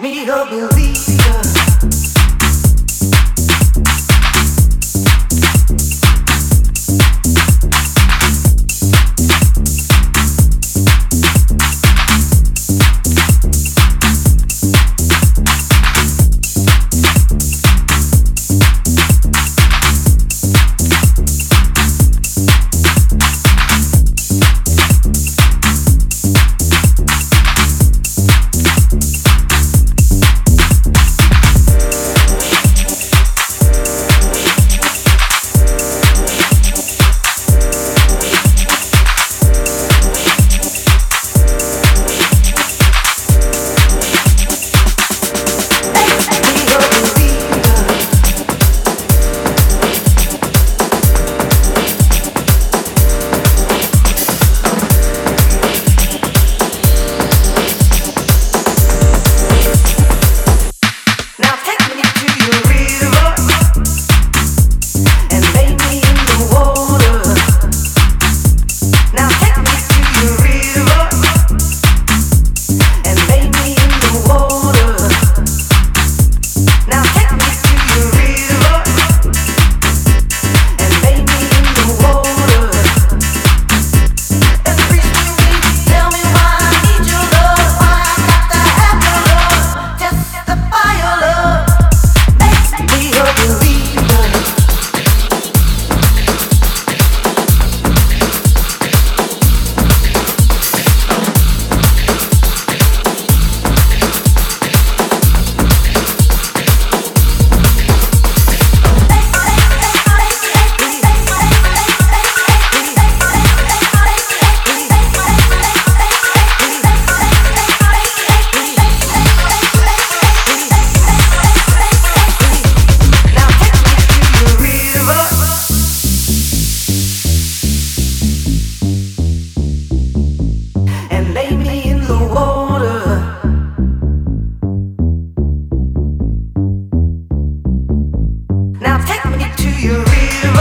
me to believe. Take me to your real